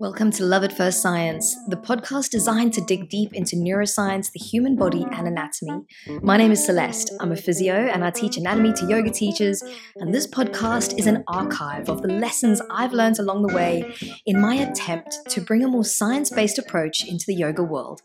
Welcome to Love at First Science, the podcast designed to dig deep into neuroscience, the human body, and anatomy. My name is Celeste. I'm a physio and I teach anatomy to yoga teachers. And this podcast is an archive of the lessons I've learned along the way in my attempt to bring a more science based approach into the yoga world.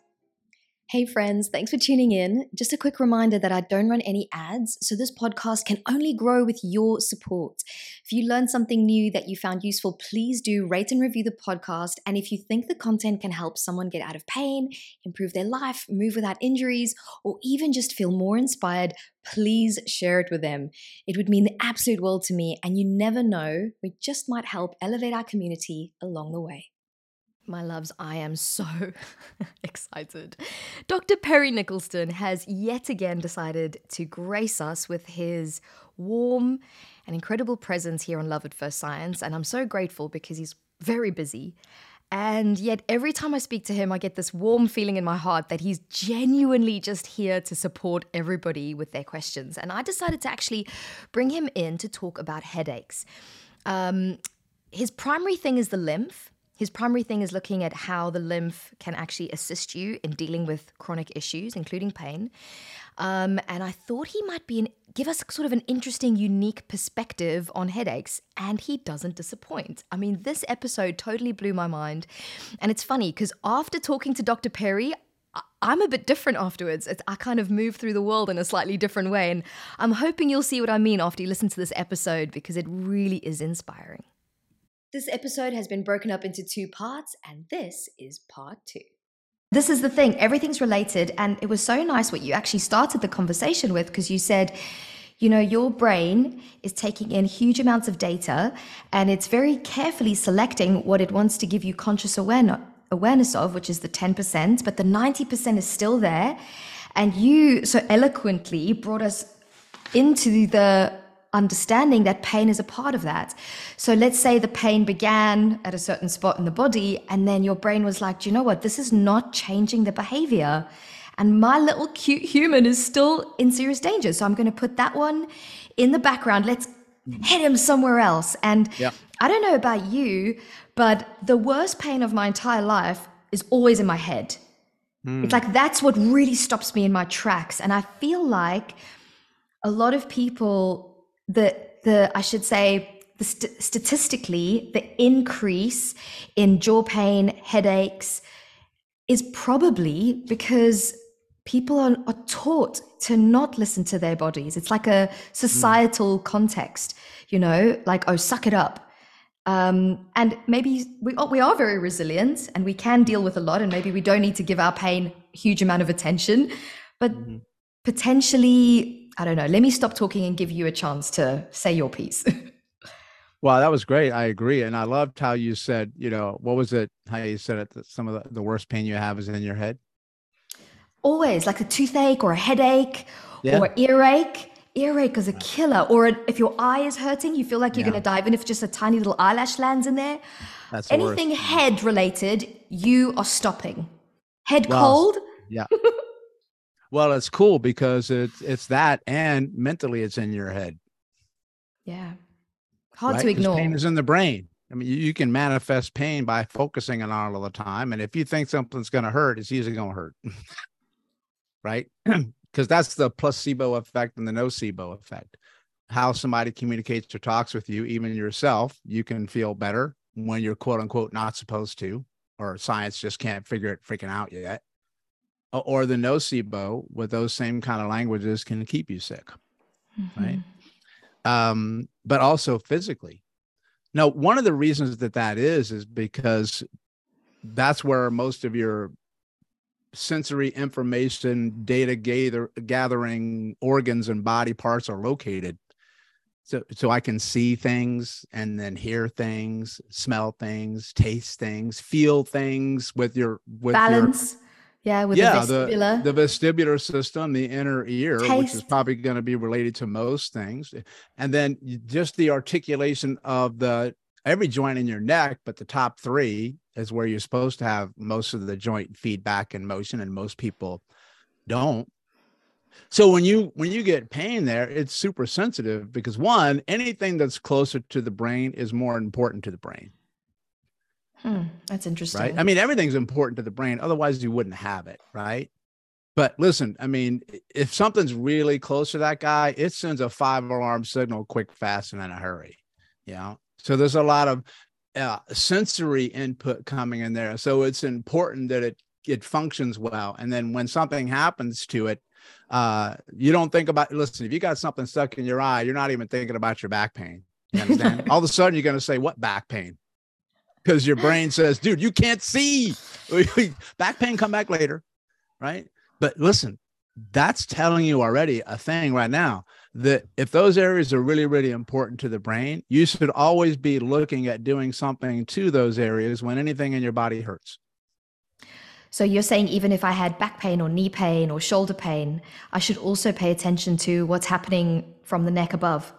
Hey, friends, thanks for tuning in. Just a quick reminder that I don't run any ads, so this podcast can only grow with your support. If you learned something new that you found useful, please do rate and review the podcast. And if you think the content can help someone get out of pain, improve their life, move without injuries, or even just feel more inspired, please share it with them. It would mean the absolute world to me, and you never know, we just might help elevate our community along the way. My loves, I am so excited. Dr. Perry Nickelston has yet again decided to grace us with his warm and incredible presence here on Love at First Science. And I'm so grateful because he's very busy. And yet, every time I speak to him, I get this warm feeling in my heart that he's genuinely just here to support everybody with their questions. And I decided to actually bring him in to talk about headaches. Um, his primary thing is the lymph. His primary thing is looking at how the lymph can actually assist you in dealing with chronic issues, including pain. Um, and I thought he might be an, give us sort of an interesting, unique perspective on headaches, and he doesn't disappoint. I mean, this episode totally blew my mind. And it's funny because after talking to Dr. Perry, I'm a bit different afterwards. It's, I kind of move through the world in a slightly different way. And I'm hoping you'll see what I mean after you listen to this episode because it really is inspiring. This episode has been broken up into two parts, and this is part two. This is the thing, everything's related. And it was so nice what you actually started the conversation with because you said, you know, your brain is taking in huge amounts of data and it's very carefully selecting what it wants to give you conscious awareness awareness of, which is the 10%, but the 90% is still there. And you so eloquently brought us into the understanding that pain is a part of that. So let's say the pain began at a certain spot in the body, and then your brain was like, do you know what? This is not changing the behavior. And my little cute human is still in serious danger. So I'm going to put that one in the background. Let's hit him somewhere else. And yeah. I don't know about you, but the worst pain of my entire life is always in my head. Mm. It's like that's what really stops me in my tracks. And I feel like a lot of people the the I should say the st- statistically the increase in jaw pain, headaches is probably because people are, are taught to not listen to their bodies. It's like a societal mm. context, you know, like oh, suck it up. Um, and maybe we are, we are very resilient and we can deal with a lot, and maybe we don't need to give our pain a huge amount of attention, but mm-hmm. potentially I don't know. Let me stop talking and give you a chance to say your piece. well, that was great. I agree. And I loved how you said, you know, what was it? How you said it? That some of the, the worst pain you have is in your head? Always like a toothache or a headache yeah. or earache. Earache is a killer. Or if your eye is hurting, you feel like you're yeah. going to die, even if just a tiny little eyelash lands in there. That's Anything head related, you are stopping. Head well, cold. Yeah. Well, it's cool because it's it's that, and mentally, it's in your head. Yeah, hard right? to ignore. Pain is in the brain. I mean, you, you, can manifest pain by focusing on it all the time, and if you think something's going to hurt, it's usually going to hurt, right? Because that's the placebo effect and the nocebo effect. How somebody communicates or talks with you, even yourself, you can feel better when you're quote unquote not supposed to, or science just can't figure it freaking out yet or the nocebo with those same kind of languages can keep you sick mm-hmm. right um, but also physically. Now one of the reasons that that is is because that's where most of your sensory information data gather, gathering organs and body parts are located. So so i can see things and then hear things smell things taste things feel things with your with balance. your yeah, with yeah, the vestibular. The, the vestibular system, the inner ear, Taste. which is probably going to be related to most things. And then just the articulation of the every joint in your neck, but the top three is where you're supposed to have most of the joint feedback and motion, and most people don't. So when you when you get pain there, it's super sensitive because one, anything that's closer to the brain is more important to the brain. Hmm, that's interesting. Right. I mean, everything's important to the brain. Otherwise, you wouldn't have it. Right. But listen, I mean, if something's really close to that guy, it sends a five alarm signal quick, fast, and in a hurry. You know, so there's a lot of uh, sensory input coming in there. So it's important that it it functions well. And then when something happens to it, uh, you don't think about. Listen, if you got something stuck in your eye, you're not even thinking about your back pain. You understand? All of a sudden, you're going to say, "What back pain?" Because your brain says, "Dude, you can't see." back pain come back later, right? But listen, that's telling you already a thing right now that if those areas are really, really important to the brain, you should always be looking at doing something to those areas when anything in your body hurts. So you're saying even if I had back pain or knee pain or shoulder pain, I should also pay attention to what's happening from the neck above.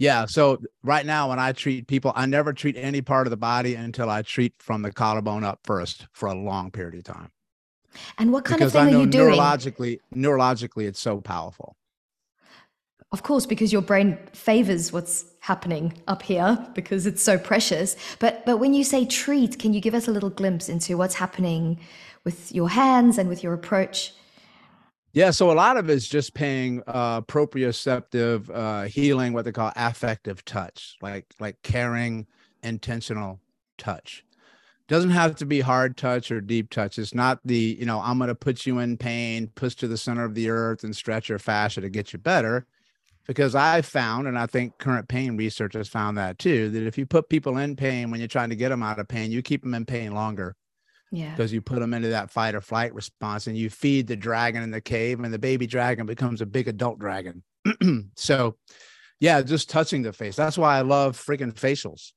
Yeah. So right now, when I treat people, I never treat any part of the body until I treat from the collarbone up first for a long period of time. And what kind because of thing are you doing? Neurologically, neurologically, it's so powerful. Of course, because your brain favors what's happening up here because it's so precious. But but when you say treat, can you give us a little glimpse into what's happening with your hands and with your approach? Yeah, so a lot of it's just paying uh, proprioceptive uh, healing, what they call affective touch, like like caring, intentional touch doesn't have to be hard touch or deep touch. It's not the, you know, I'm going to put you in pain, push to the center of the earth and stretch your fascia to get you better. Because I found, and I think current pain research has found that too, that if you put people in pain when you're trying to get them out of pain, you keep them in pain longer. Yeah. Because you put them into that fight or flight response and you feed the dragon in the cave and the baby dragon becomes a big adult dragon. so, yeah, just touching the face. That's why I love freaking facials.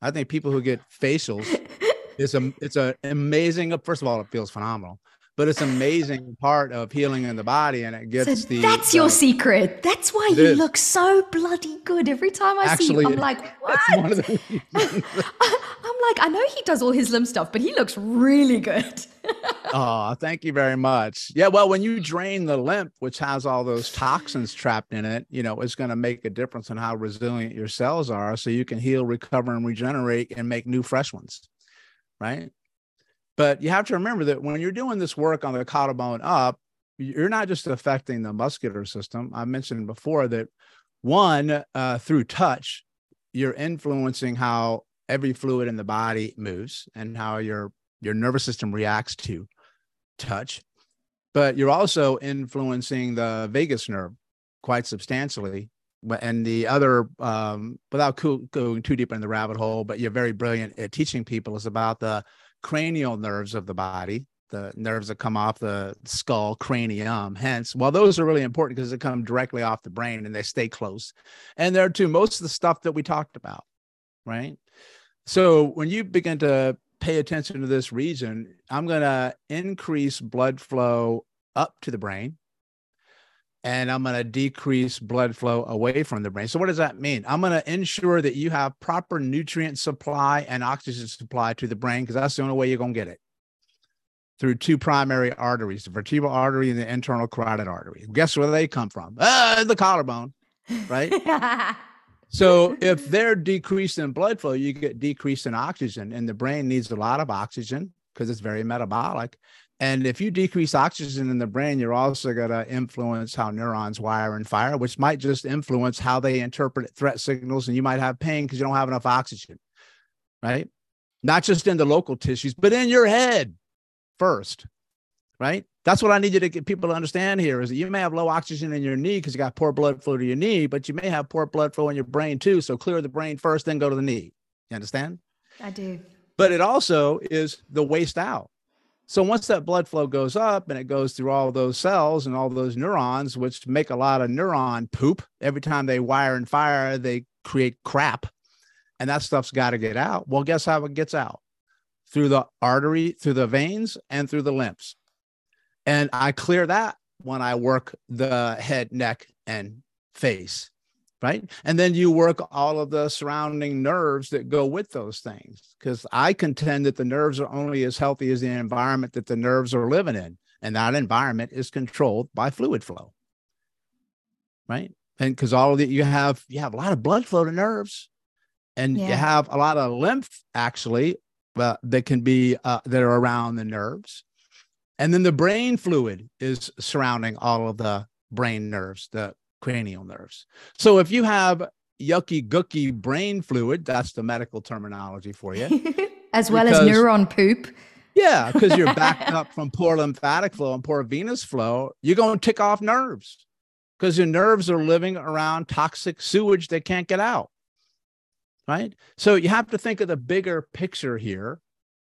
I think people who get facials it's a it's an amazing. First of all, it feels phenomenal, but it's amazing part of healing in the body, and it gets so the. That's your secret. That's why you is. look so bloody good every time I Actually, see you. I'm like, what? I'm like, I know he does all his lymph stuff, but he looks really good. oh, thank you very much. Yeah, well, when you drain the lymph, which has all those toxins trapped in it, you know, it's going to make a difference in how resilient your cells are, so you can heal, recover, and regenerate, and make new fresh ones right? But you have to remember that when you're doing this work on the collarbone up, you're not just affecting the muscular system. I mentioned before that one, uh, through touch, you're influencing how every fluid in the body moves and how your your nervous system reacts to touch. But you're also influencing the vagus nerve quite substantially and the other um, without going too deep in the rabbit hole but you're very brilliant at teaching people is about the cranial nerves of the body the nerves that come off the skull cranium hence well, those are really important because they come directly off the brain and they stay close. And they're too most of the stuff that we talked about right? So when you begin to pay attention to this region i'm going to increase blood flow up to the brain and I'm going to decrease blood flow away from the brain. So, what does that mean? I'm going to ensure that you have proper nutrient supply and oxygen supply to the brain because that's the only way you're going to get it through two primary arteries the vertebral artery and the internal carotid artery. Guess where they come from? Uh, the collarbone, right? so, if they're decreased in blood flow, you get decreased in oxygen, and the brain needs a lot of oxygen because it's very metabolic. And if you decrease oxygen in the brain, you're also going to influence how neurons wire and fire, which might just influence how they interpret threat signals. And you might have pain because you don't have enough oxygen, right? Not just in the local tissues, but in your head first, right? That's what I need you to get people to understand here is that you may have low oxygen in your knee because you got poor blood flow to your knee, but you may have poor blood flow in your brain too. So clear the brain first, then go to the knee. You understand? I do. But it also is the waste out so once that blood flow goes up and it goes through all those cells and all those neurons, which make a lot of neuron poop every time they wire and fire, they create crap. And that stuff's got to get out. Well, guess how it gets out? Through the artery, through the veins, and through the lymphs. And I clear that when I work the head, neck, and face right? And then you work all of the surrounding nerves that go with those things. Because I contend that the nerves are only as healthy as the environment that the nerves are living in. And that environment is controlled by fluid flow. Right. And because all of the you have you have a lot of blood flow to nerves and yeah. you have a lot of lymph actually uh, that can be uh, that are around the nerves. And then the brain fluid is surrounding all of the brain nerves, the cranial nerves. So if you have yucky gooky brain fluid, that's the medical terminology for you. as well because, as neuron poop. Yeah, because you're backed up from poor lymphatic flow and poor venous flow, you're going to tick off nerves because your nerves are living around toxic sewage that can't get out. Right. So you have to think of the bigger picture here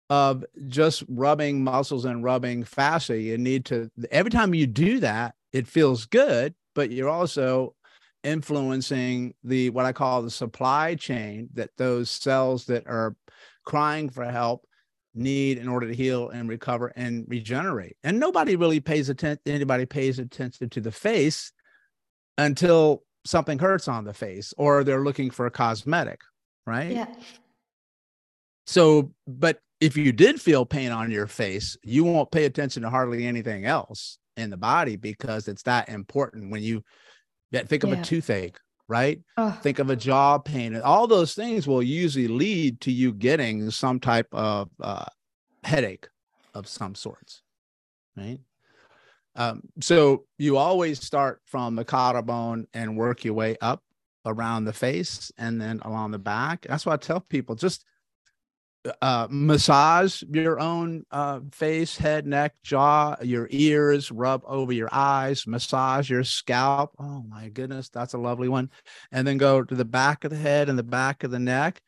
of just rubbing muscles and rubbing fascia. You need to, every time you do that, it feels good, but you're also influencing the what I call the supply chain that those cells that are crying for help need in order to heal and recover and regenerate. And nobody really pays attention, anybody pays attention to the face until something hurts on the face or they're looking for a cosmetic, right? Yeah. So, but if you did feel pain on your face, you won't pay attention to hardly anything else in the body because it's that important when you think of yeah. a toothache right oh. think of a jaw pain and all those things will usually lead to you getting some type of uh, headache of some sorts right um, so you always start from the collarbone and work your way up around the face and then along the back that's why i tell people just uh, massage your own uh, face, head, neck, jaw, your ears, rub over your eyes, massage your scalp. Oh my goodness, that's a lovely one. And then go to the back of the head and the back of the neck.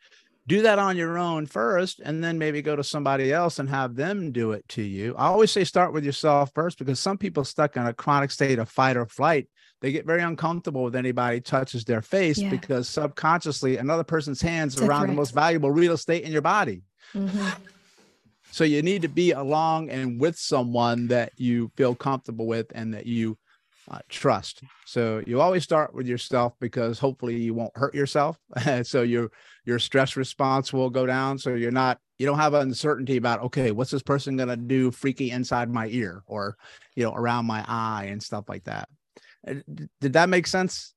Do that on your own first, and then maybe go to somebody else and have them do it to you. I always say start with yourself first because some people stuck in a chronic state of fight or flight they get very uncomfortable with anybody touches their face yeah. because subconsciously another person's hands are around the most valuable real estate in your body. Mm-hmm. So you need to be along and with someone that you feel comfortable with and that you uh, trust. So you always start with yourself because hopefully you won't hurt yourself. so your your stress response will go down. So you're not you don't have uncertainty about okay, what's this person gonna do freaky inside my ear or you know around my eye and stuff like that. Did that make sense?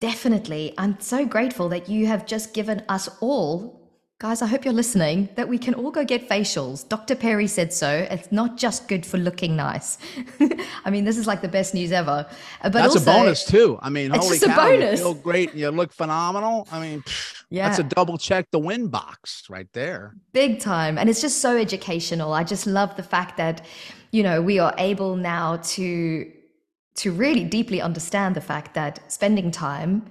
Definitely. I'm so grateful that you have just given us all, guys, I hope you're listening, that we can all go get facials. Dr. Perry said so. It's not just good for looking nice. I mean, this is like the best news ever. Uh, but that's also, a bonus too. I mean, holy cow, you feel great and you look phenomenal. I mean, yeah. that's a double check the win box right there. Big time. And it's just so educational. I just love the fact that, you know, we are able now to to really deeply understand the fact that spending time,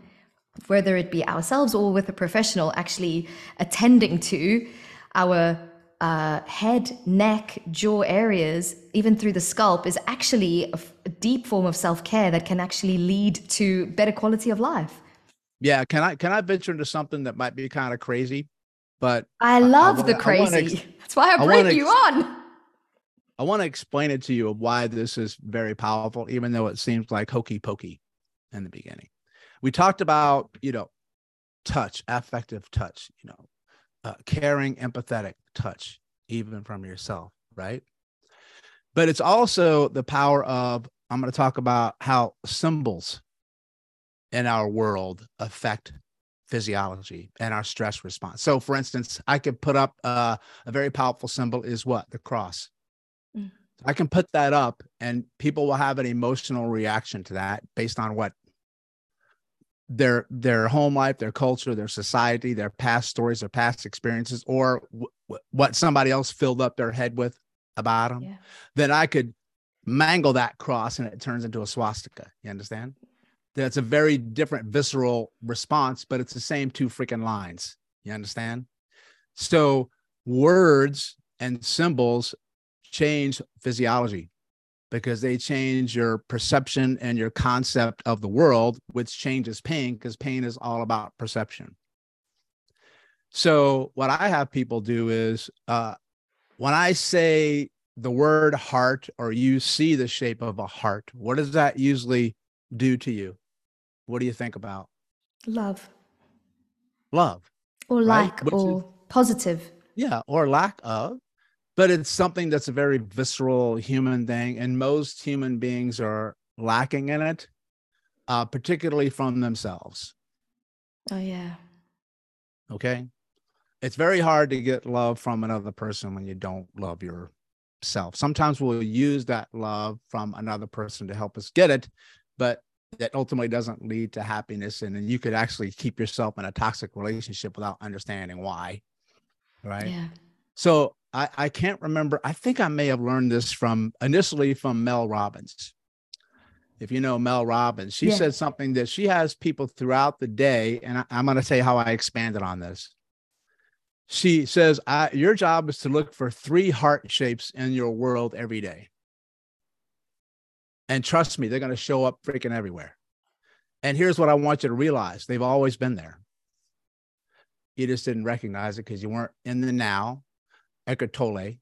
whether it be ourselves or with a professional, actually attending to our uh, head, neck, jaw areas, even through the scalp, is actually a, a deep form of self care that can actually lead to better quality of life. Yeah, can I can I venture into something that might be kind of crazy, but I love I, I the crazy. Ex- That's why I bring you on. I want to explain it to you of why this is very powerful, even though it seems like hokey pokey in the beginning. We talked about, you know, touch, affective touch, you know, uh, caring, empathetic touch, even from yourself, right? But it's also the power of, I'm going to talk about how symbols in our world affect physiology and our stress response. So, for instance, I could put up uh, a very powerful symbol is what? The cross I can put that up and people will have an emotional reaction to that based on what their their home life, their culture, their society, their past stories, their past experiences, or w- what somebody else filled up their head with about them. Yeah. Then I could mangle that cross and it turns into a swastika. You understand? That's a very different visceral response, but it's the same two freaking lines. You understand? So words and symbols change physiology because they change your perception and your concept of the world, which changes pain because pain is all about perception. So, what I have people do is uh, when I say the word heart or you see the shape of a heart, what does that usually do to you? What do you think about? Love. Love. Or lack or is, positive. Yeah, or lack of but it's something that's a very visceral human thing and most human beings are lacking in it uh, particularly from themselves oh yeah okay it's very hard to get love from another person when you don't love yourself. Sometimes we'll use that love from another person to help us get it, but that ultimately doesn't lead to happiness. And then you could actually keep yourself in a toxic relationship without understanding why. Right. Yeah. So I, I can't remember. I think I may have learned this from initially from Mel Robbins. If you know Mel Robbins, she Yeah. said something that she has people throughout the day, and I, I'm going to say how I expanded on this. She says, I, Your job is to look for three heart shapes in your world every day. And trust me, they're going to show up freaking everywhere. And here's what I want you to realize they've always been there. You just didn't recognize it because you weren't in the now, Eckhart Tolle.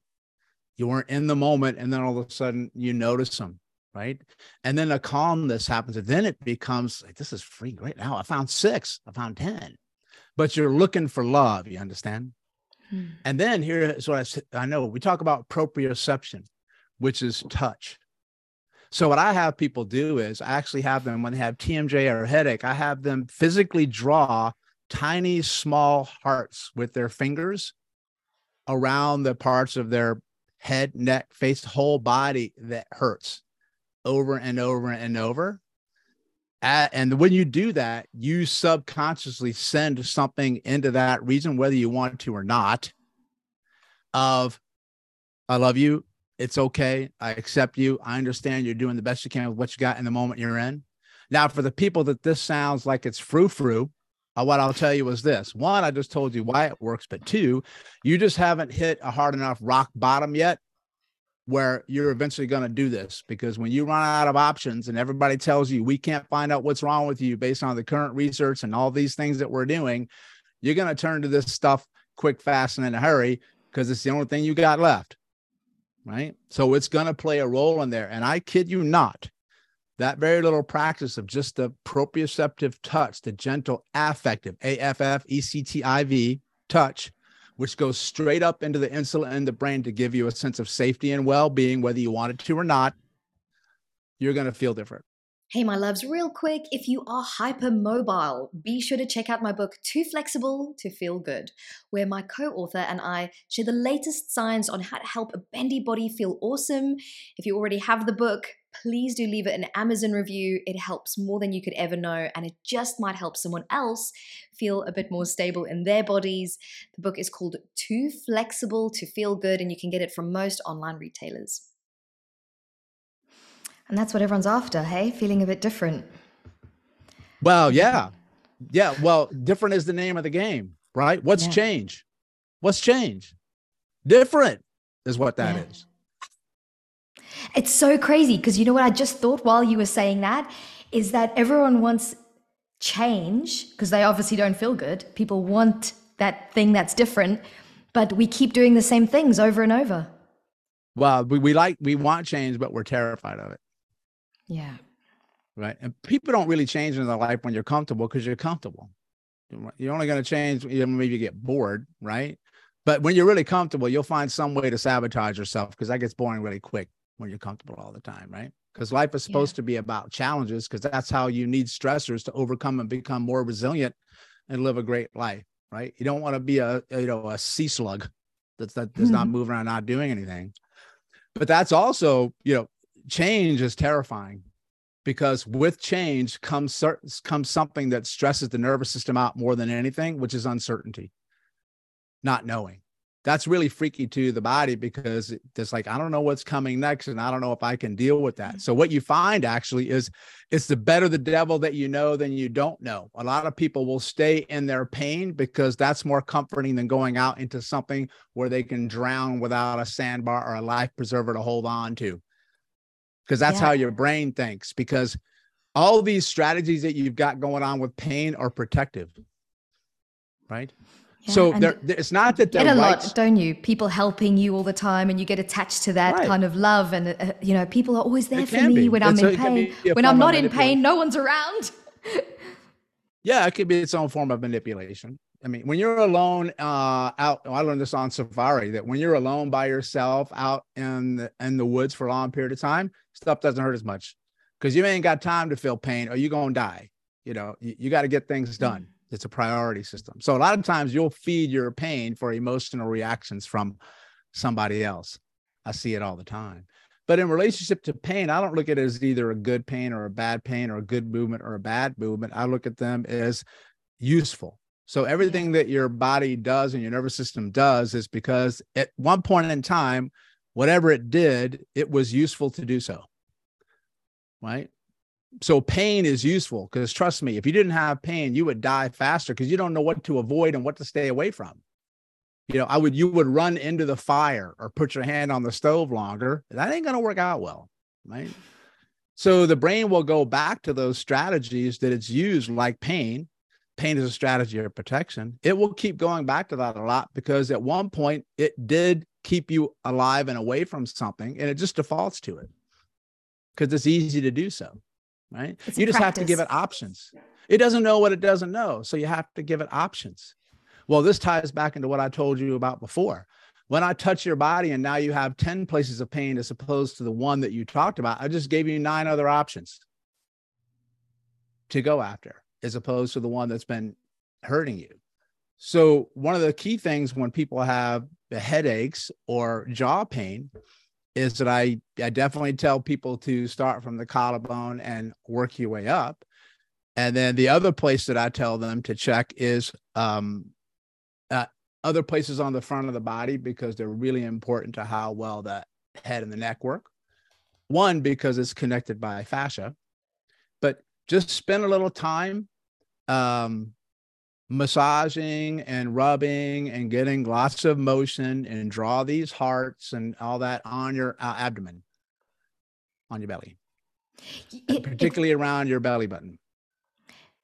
You weren't in the moment. And then all of a sudden you notice them, right? And then a calmness happens. And then it becomes like, this is free right now. I found six, I found 10. But you're looking for love, you understand? Hmm. And then here's what I know we talk about proprioception, which is touch. So what I have people do is I actually have them when they have TMJ or headache, I have them physically draw tiny small hearts with their fingers around the parts of their head, neck, face, whole body that hurts over and over and over. And when you do that, you subconsciously send something into that region, whether you want to or not, of I love you. It's okay. I accept you. I understand you're doing the best you can with what you got in the moment you're in. Now, for the people that this sounds like it's frou frou, uh, what I'll tell you is this one, I just told you why it works, but two, you just haven't hit a hard enough rock bottom yet where you're eventually going to do this because when you run out of options and everybody tells you we can't find out what's wrong with you based on the current research and all these things that we're doing, you're going to turn to this stuff quick, fast, and in a hurry because it's the only thing you got left. Right. So it's going to play a role in there. And I kid you not, that very little practice of just the proprioceptive touch, the gentle affective, A F F E C T I V touch, which goes straight up into the insula in the brain to give you a sense of safety and well being, whether you want it to or not, you're going to feel different. Hey, my loves, real quick, if you are hypermobile, be sure to check out my book, Too Flexible to Feel Good, where my co author and I share the latest science on how to help a bendy body feel awesome. If you already have the book, please do leave it an Amazon review. It helps more than you could ever know, and it just might help someone else feel a bit more stable in their bodies. The book is called Too Flexible to Feel Good, and you can get it from most online retailers. And that's what everyone's after, hey? Feeling a bit different. Well, yeah. Yeah. Well, different is the name of the game, right? What's Yeah. change? What's change? Different is what that Yeah. is. It's so crazy because you know what I just thought while you were saying that is that everyone wants change because they obviously don't feel good. People want that thing that's different, but we keep doing the same things over and over. Well, we, we like, we want change, but we're terrified of it. Yeah. right? And people don't really change in their life when you're comfortable because you're comfortable. You're only going to change you know, maybe you get bored, right? But when you're really comfortable, you'll find some way to sabotage yourself because that gets boring really quick when you're comfortable all the time, right? Because life is supposed to be about challenges because that's how you need stressors to overcome and become more resilient and live a great life, right? You don't want to be a you know a sea slug that's that does not move around, not doing anything. But that's also you know change is terrifying because with change comes certain comes something that stresses the nervous system out more than anything, which is uncertainty, not knowing. That's really freaky to the body because it's like I don't know what's coming next, and I don't know if I can deal with that. Mm-hmm. So what you find actually is it's the better the devil that you know than you don't know. A lot of people will stay in their pain because that's more comforting than going out into something where they can drown without a sandbar or a life preserver to hold on to because that's Yeah. how your brain thinks because all these strategies that you've got going on with pain are protective right Yeah, so there, it's not that Get a lot, don't you? People helping you all the time, and you get attached to that Right. kind of love. And uh, you know, people are always there for me be. when I'm a- in pain. When I'm not in pain, no one's around. yeah it could be its own form of manipulation i mean when you're alone uh out i learned this on safari that when you're alone by yourself out in the, in the woods for a long period of time stuff doesn't hurt as much because you ain't got time to feel pain or you're gonna die you know you, you got to get things done It's a priority system. So a lot of times you'll feed your pain for emotional reactions from somebody else. I see it all the time. But in relationship to pain, I don't look at it as either a good pain or a bad pain or a good movement or a bad movement. I look at them as useful. So everything that your body does and your nervous system does is because at one point in time, whatever it did, it was useful to do so. Right. So pain is useful because trust me, if you didn't have pain, you would die faster because you don't know what to avoid and what to stay away from. You know, I would you would run into the fire or put your hand on the stove longer. That ain't gonna work out well, right? So the brain will go back to those strategies that it's used, like pain, pain is a strategy of protection. It will keep going back to that a lot because at one point it did keep you alive and away from something, and it just defaults to it because it's easy to do so. Right? It's you just practice. have to give it options. It doesn't know what it doesn't know, so you have to give it options. Well, this ties back into what I told you about before. When I touch your body and now you have 10 places of pain as opposed to the one that you talked about, I just gave you nine other options to go after as opposed to the one that's been hurting you. So, one of the key things when people have the headaches or jaw pain is that I, I definitely tell people to start from the collarbone and work your way up. And then the other place that I tell them to check is um, uh, other places on the front of the body because they're really important to how well the head and the neck work. One, because it's connected by fascia, but just spend a little time um, massaging and rubbing and getting lots of motion and draw these hearts and all that on your uh, abdomen, on your belly, It- particularly around your belly button.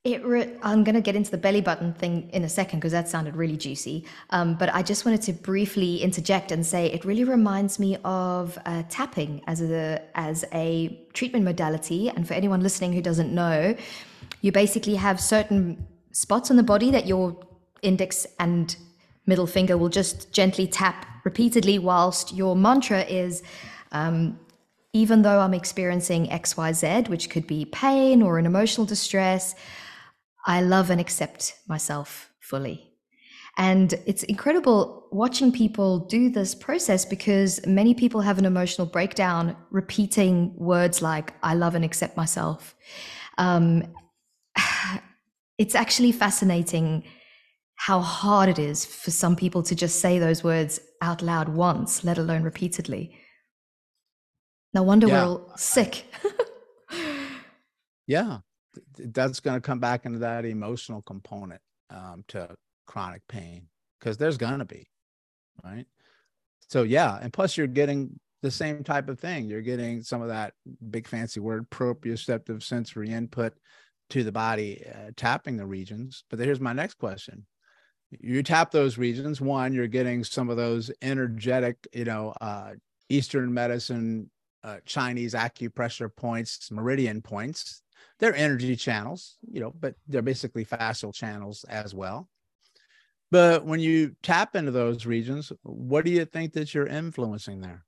It re- I'm going to get into the belly button thing in a second because that sounded really juicy. Um, but I just wanted to briefly interject and say it really reminds me of uh, tapping as a as a treatment modality. And for anyone listening who doesn't know, you basically have certain spots on the body that your index and middle finger will just gently tap repeatedly, whilst your mantra is. Um, even though I'm experiencing XYZ, which could be pain or an emotional distress, I love and accept myself fully. And it's incredible watching people do this process because many people have an emotional breakdown repeating words like, I love and accept myself. Um, it's actually fascinating how hard it is for some people to just say those words out loud once, let alone repeatedly. No wonder Yeah. we're all sick. Yeah, th- th- that's going to come back into that emotional component um, to chronic pain because there's going to be, right? So, yeah. And plus, you're getting the same type of thing. You're getting some of that big fancy word proprioceptive sensory input to the body, uh, tapping the regions. But here's my next question. You tap those regions. One, you're getting some of those energetic, you know, uh, Eastern medicine, uh, Chinese acupressure points, meridian points they're energy channels, you know, but they're basically fascial channels as well. But when you tap into those regions, what do you think that you're influencing there?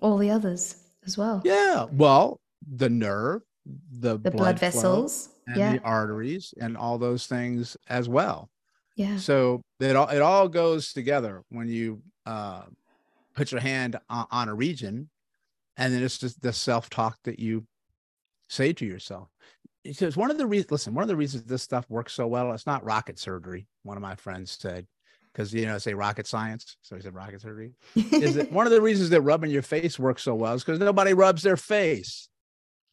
all the others as well. Yeah, well, the nerve, the, the blood, flow, vessels. and Yeah. the arteries, and all those things as well. Yeah. So it all it all goes together when you uh, put your hand on, on a region, and then it's just the self talk that you say to yourself. Because one of the reasons, listen, one of the reasons this stuff works so well, it's not rocket surgery. One of my friends said, because you know, I say rocket science, so he said rocket surgery. Is that one of the reasons that rubbing your face works so well is because nobody rubs their face.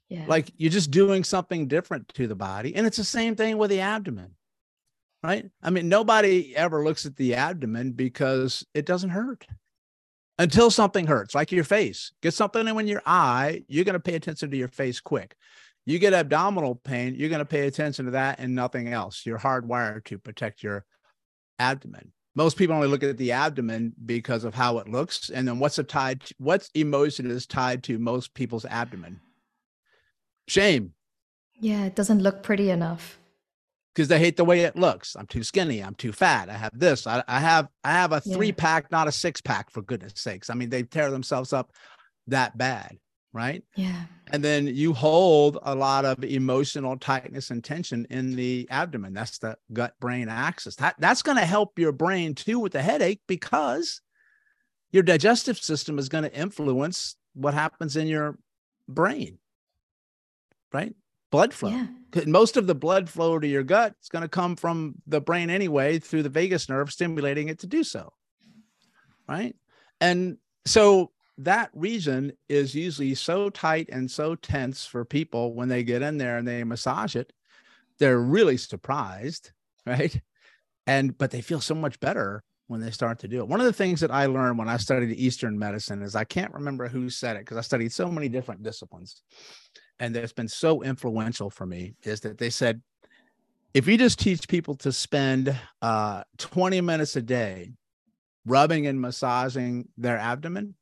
Yeah. Like you're just doing something different to the body, and it's the same thing with the abdomen right? I mean, nobody ever looks at the abdomen because it doesn't hurt until something hurts, like your face. Get something in your eye, you're going to pay attention to your face quick. You get abdominal pain, you're going to pay attention to that and nothing else. You're hardwired to protect your abdomen. Most people only look at the abdomen because of how it looks, and then what's a tied? What emotion is tied to most people's abdomen? Shame, yeah. It doesn't look pretty enough. because they hate the way it looks. I'm too skinny. I'm too fat. I have this. I, I have I have a Yeah. three pack, not a six pack, for goodness sakes. I mean, they tear themselves up that bad, right? Yeah. And then you hold a lot of emotional tightness and tension in the abdomen. That's the gut brain axis. That, that's going to help your brain too with the headache because your digestive system is going to influence what happens in your brain, right? Blood flow. Yeah. Most of the blood flow to your gut is going to come from the brain anyway through the vagus nerve, stimulating it to do so. Right. And so that region is usually so tight and so tense for people when they get in there and they massage it. They're really surprised, right? And but they feel so much better when they start to do it. One of the things that I learned when I studied Eastern medicine is I can't remember who said it because I studied so many different disciplines. And that's been so influential for me is that they said, if you just teach people to spend uh, 20 minutes a day rubbing and massaging their abdomen,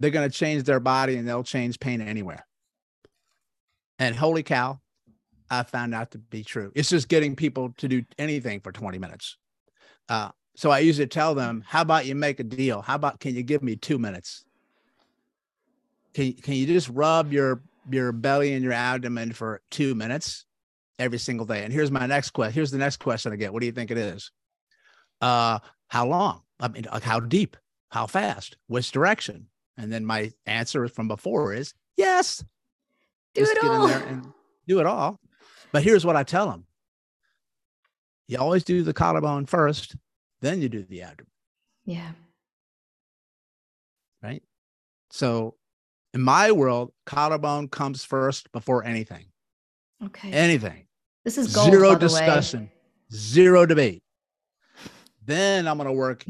they're going to change their body and they'll change pain anywhere. And holy cow, I found out to be true. It's just getting people to do anything for 20 minutes. Uh, so I usually tell them, how about you make a deal? How about can you give me two minutes? Can, can you just rub your your belly and your abdomen for two minutes every single day? And here's my next question. Here's the next question again. What do you think it is? Uh, how long? I mean, like how deep? How fast? Which direction? And then my answer from before is yes. Do Just it get all. in there and do it all. But here's what I tell them. You always do the collarbone first, then you do the abdomen, Yeah. right? So in my world, collarbone comes first before anything. Okay. Anything. this is gold, Zero by the way. discussion. Zero debate. Then I'm going to work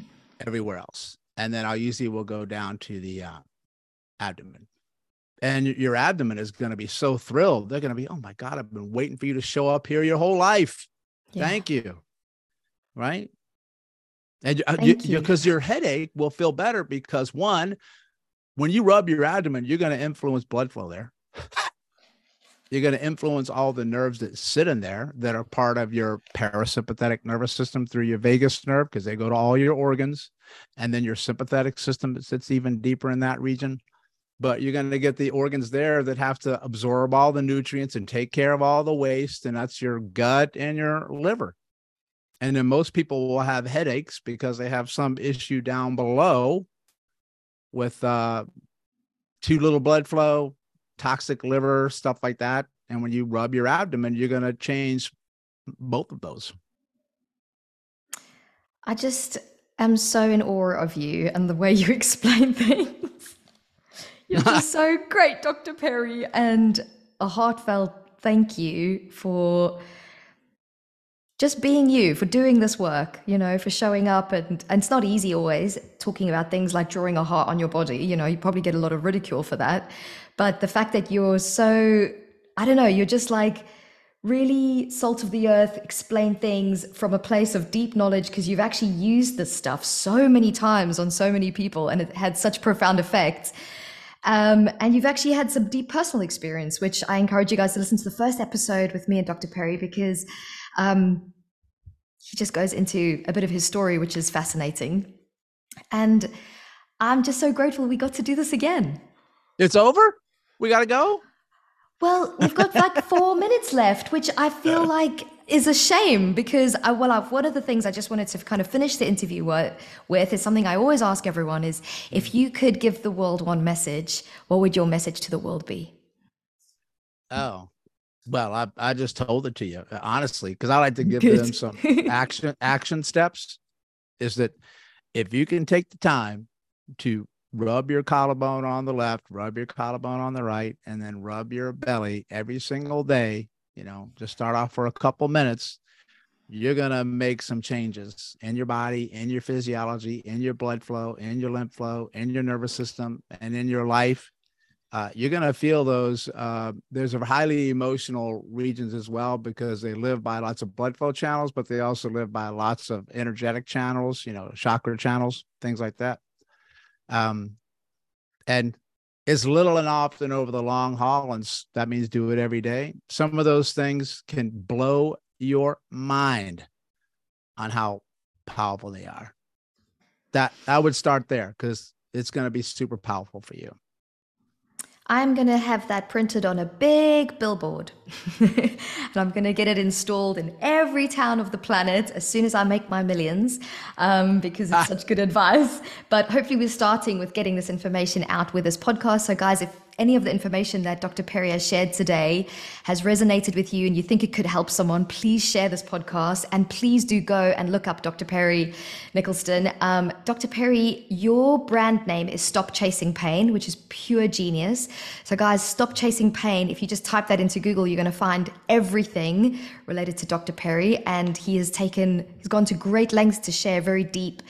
everywhere else. And then I usually will go down to the uh, abdomen. And your abdomen is going to be so thrilled. They're going to be, oh my God, I've been waiting for you to show up here your whole life. Yeah. Thank you. Right. And Thank you. because your headache will feel better because one, when you rub your abdomen, you're going to influence blood flow there. you're going to influence all the nerves that sit in there that are part of your parasympathetic nervous system through your vagus nerve because they go to all your organs and then your sympathetic system sits even deeper in that region but you're going to get the organs there that have to absorb all the nutrients and take care of all the waste and that's your gut and your liver and then most people will have headaches because they have some issue down below with uh too little blood flow toxic liver stuff like that and when you rub your abdomen you're going to change both of those I just am so in awe of you and the way you explain things. You're just so great, Dr. Perry, and a heartfelt thank you for just being you, for doing this work, you know, for showing up. And, and it's not easy always talking about things like drawing a heart on your body. You know, you probably get a lot of ridicule for that. But the fact that you're so, I don't know, you're just like, really salt of the earth explain things from a place of deep knowledge because you've actually used this stuff so many times on so many people and it had such profound effects um, and you've actually had some deep personal experience which i encourage you guys to listen to the first episode with me and dr perry because um, he just goes into a bit of his story which is fascinating. And i'm just so grateful we got to do this again. It's over? We got to go? Well, we've got like four minutes left, which I feel like is a shame because I, well, I've, one of the things I just wanted to kind of finish the interview with, with is something I always ask everyone is if you could give the world one message, what would your message to the world be? Oh, well, I, I just told it to you uh, honestly because I like to give Good. them some action action steps. Is that if you can take the time to rub your collarbone on the left, rub your collarbone on the right, and then rub your belly every single day, you know, just start off for a couple minutes, you're going to make some changes in your body, in your physiology, in your blood flow, in your lymph flow, in your nervous system, and in your life. Uh, you're going to feel those. Uh, there's highly emotional regions as well because they live by lots of blood flow channels, but they also live by lots of energetic channels, you know, chakra channels, things like that. Um, and it's little and often over the long haul, and that means do it every day. Some of those things can blow your mind on how powerful they are. That I would start there because it's going to be super powerful for you. I'm going to have that printed on a big billboard. and I'm going to get it installed in every town of the planet as soon as I make my millions um, because it's ah. such good advice. But hopefully, we're starting with getting this information out with this podcast. So, guys, if any of the information that Dr. Perry has shared today has resonated with you and you think it could help someone, please share this podcast and please do go and look up Dr. Perry Nickelston. Um, Dr. Perry, your brand name is Stop Chasing Pain, which is pure genius. So, guys, Stop Chasing Pain. If you just type that into Google, you're going to find everything related to Dr. Perry. And he has taken, he's gone to great lengths to share very deep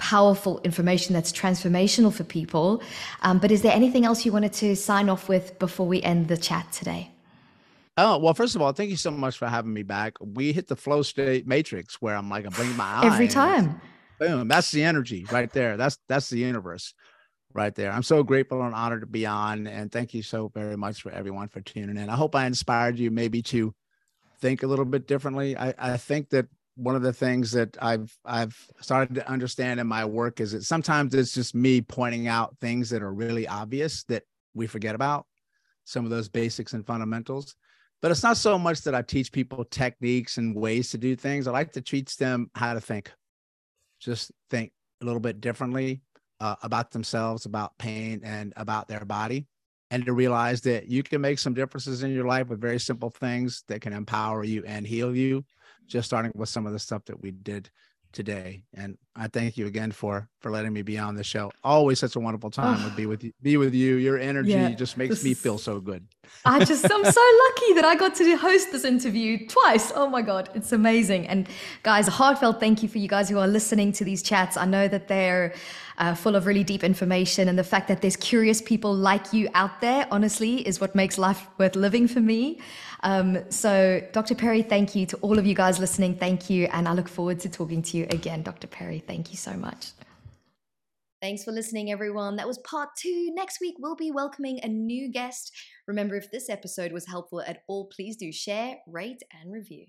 powerful information that's transformational for people. Um, but is there anything else you wanted to sign off with before we end the chat today? Oh, well, first of all, thank you so much for having me back. We hit the flow state matrix where I'm like, I'm blinking my eye. Every time. Boom. That's the energy right there. That's that's the universe right there. I'm so grateful and honored to be on. And thank you so very much for everyone for tuning in. I hope I inspired you maybe to think a little bit differently. I, I think that one of the things that I've I've started to understand in my work is that sometimes it's just me pointing out things that are really obvious that we forget about some of those basics and fundamentals. But it's not so much that I teach people techniques and ways to do things. I like to teach them how to think, just think a little bit differently uh, about themselves, about pain, and about their body, and to realize that you can make some differences in your life with very simple things that can empower you and heal you just starting with some of the stuff that we did today. And I thank you again for for letting me be on the show. Always such a wonderful time to be with you. Be with you. Your energy yeah, just makes this, me feel so good. I just I'm so lucky that I got to host this interview twice. Oh my god, it's amazing. And guys, a heartfelt thank you for you guys who are listening to these chats. I know that they're uh, full of really deep information, and the fact that there's curious people like you out there, honestly, is what makes life worth living for me. Um, so, Dr. Perry, thank you to all of you guys listening. Thank you. And I look forward to talking to you again, Dr. Perry. Thank you so much. Thanks for listening, everyone. That was part two. Next week, we'll be welcoming a new guest. Remember, if this episode was helpful at all, please do share, rate, and review.